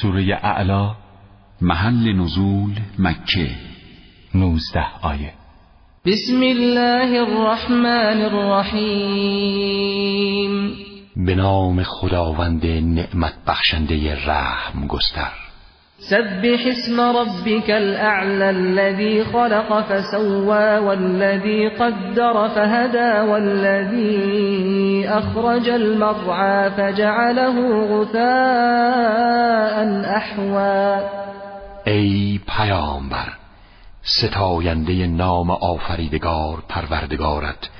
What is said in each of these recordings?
سوره اعلا محل نزول مکه نوزده آیه. بسم الله الرحمن الرحیم. به نام خداوند نعمت بخشنده رحم گستر. سبح اسم ربك الأعلى الذي خلق فسوى والذي قدر فهدى والذي أخرج المرعى فجعله غثاء أحوى. ای پیامبر ستاینده نام آفریدگار پروردگارت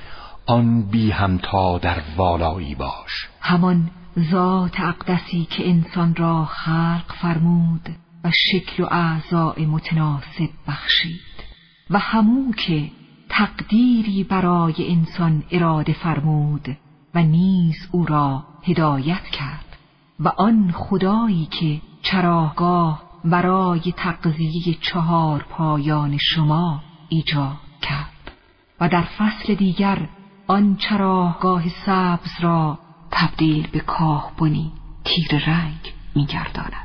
آن بی همتا در والایی باش. همان ذات اقدسی که انسان را خلق فرمود. و شکل و اعضاء متناسب بخشید و همو که تقدیری برای انسان اراده فرمود و نیز او را هدایت کرد و آن خدایی که چراگاه برای تقضیه چهار پایان شما ایجاد کرد و در فصل دیگر آن چراگاه سبز را تبدیل به بنی تیر رنگ میگرداند.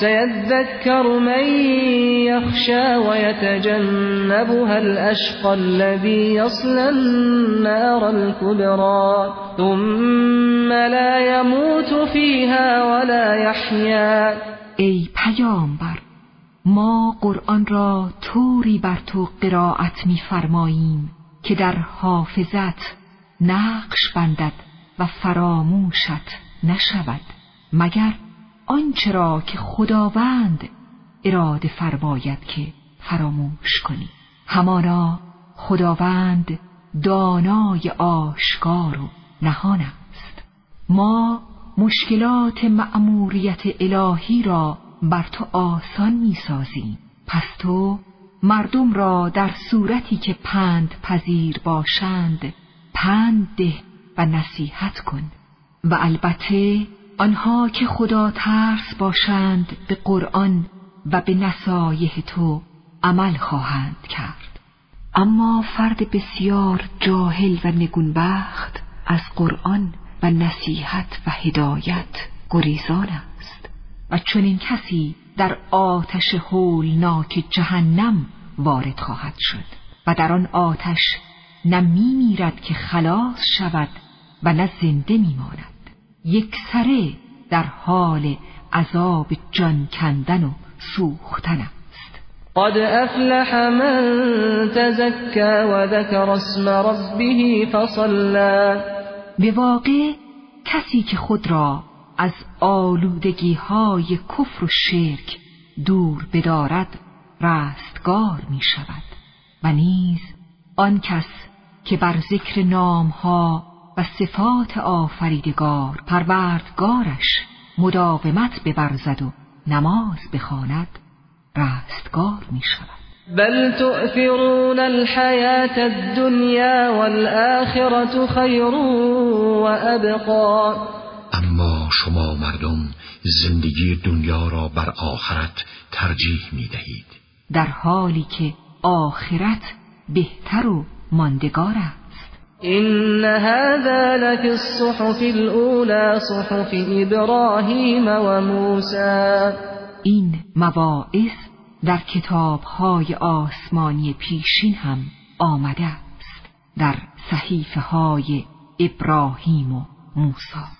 سيذكر من يخشى ويتجنبها الأشقى الذي يصلى النار الكبرى. ثم لا يموت فيها ولا يحيا. ای پیامبر ما قرآن را طوری بر تو قرائت میفرماییم که در حافظت نقش بندد و فراموشت نشود مگر آنچه را که خداوند اراده فرماید که فراموش کنی. همانا خداوند دانای آشکار و نهان است. ما مشکلات مأموریت الهی را بر تو آسان می‌سازیم. پس تو مردم را در صورتی که پند پذیر باشند پند ده و نصیحت کن. و البته آنها که خدا ترس باشند به قرآن و به نصایح تو عمل خواهند کرد. اما فرد بسیار جاهل و نگونبخت از قرآن و نصیحت و هدایت گریزان است. و چنین کسی در آتش هولناک جهنم وارد خواهد شد. و در آن آتش نه میرد که خلاص شود و نه زنده میماند. یک سره در حال عذاب جان کندن و سوختن است. قد افلح من تزکا و ذکر اسم ربه فصلا. به واقع کسی که خود را از آلودگی های کفر و شرک دور بدارد رستگار می شود و نیز آن کس که بر ذکر نامها و صفات آفریدگار پروردگارش مداومت ببرزد و نماز بخواند رستگار می شود بل تؤثرون الحياة الدنيا والآخرة خير وأبقى اما شما مردم زندگی دنیا را بر آخرت ترجیح می دهید در حالی که آخرت بهتر و ماندگار است. این هذا لفی الصحف الاولى صحف ابراهیم و موسی این مواعظ در کتاب های آسمانی پیشین هم آمده است در صحیفه های ابراهیم و موسی.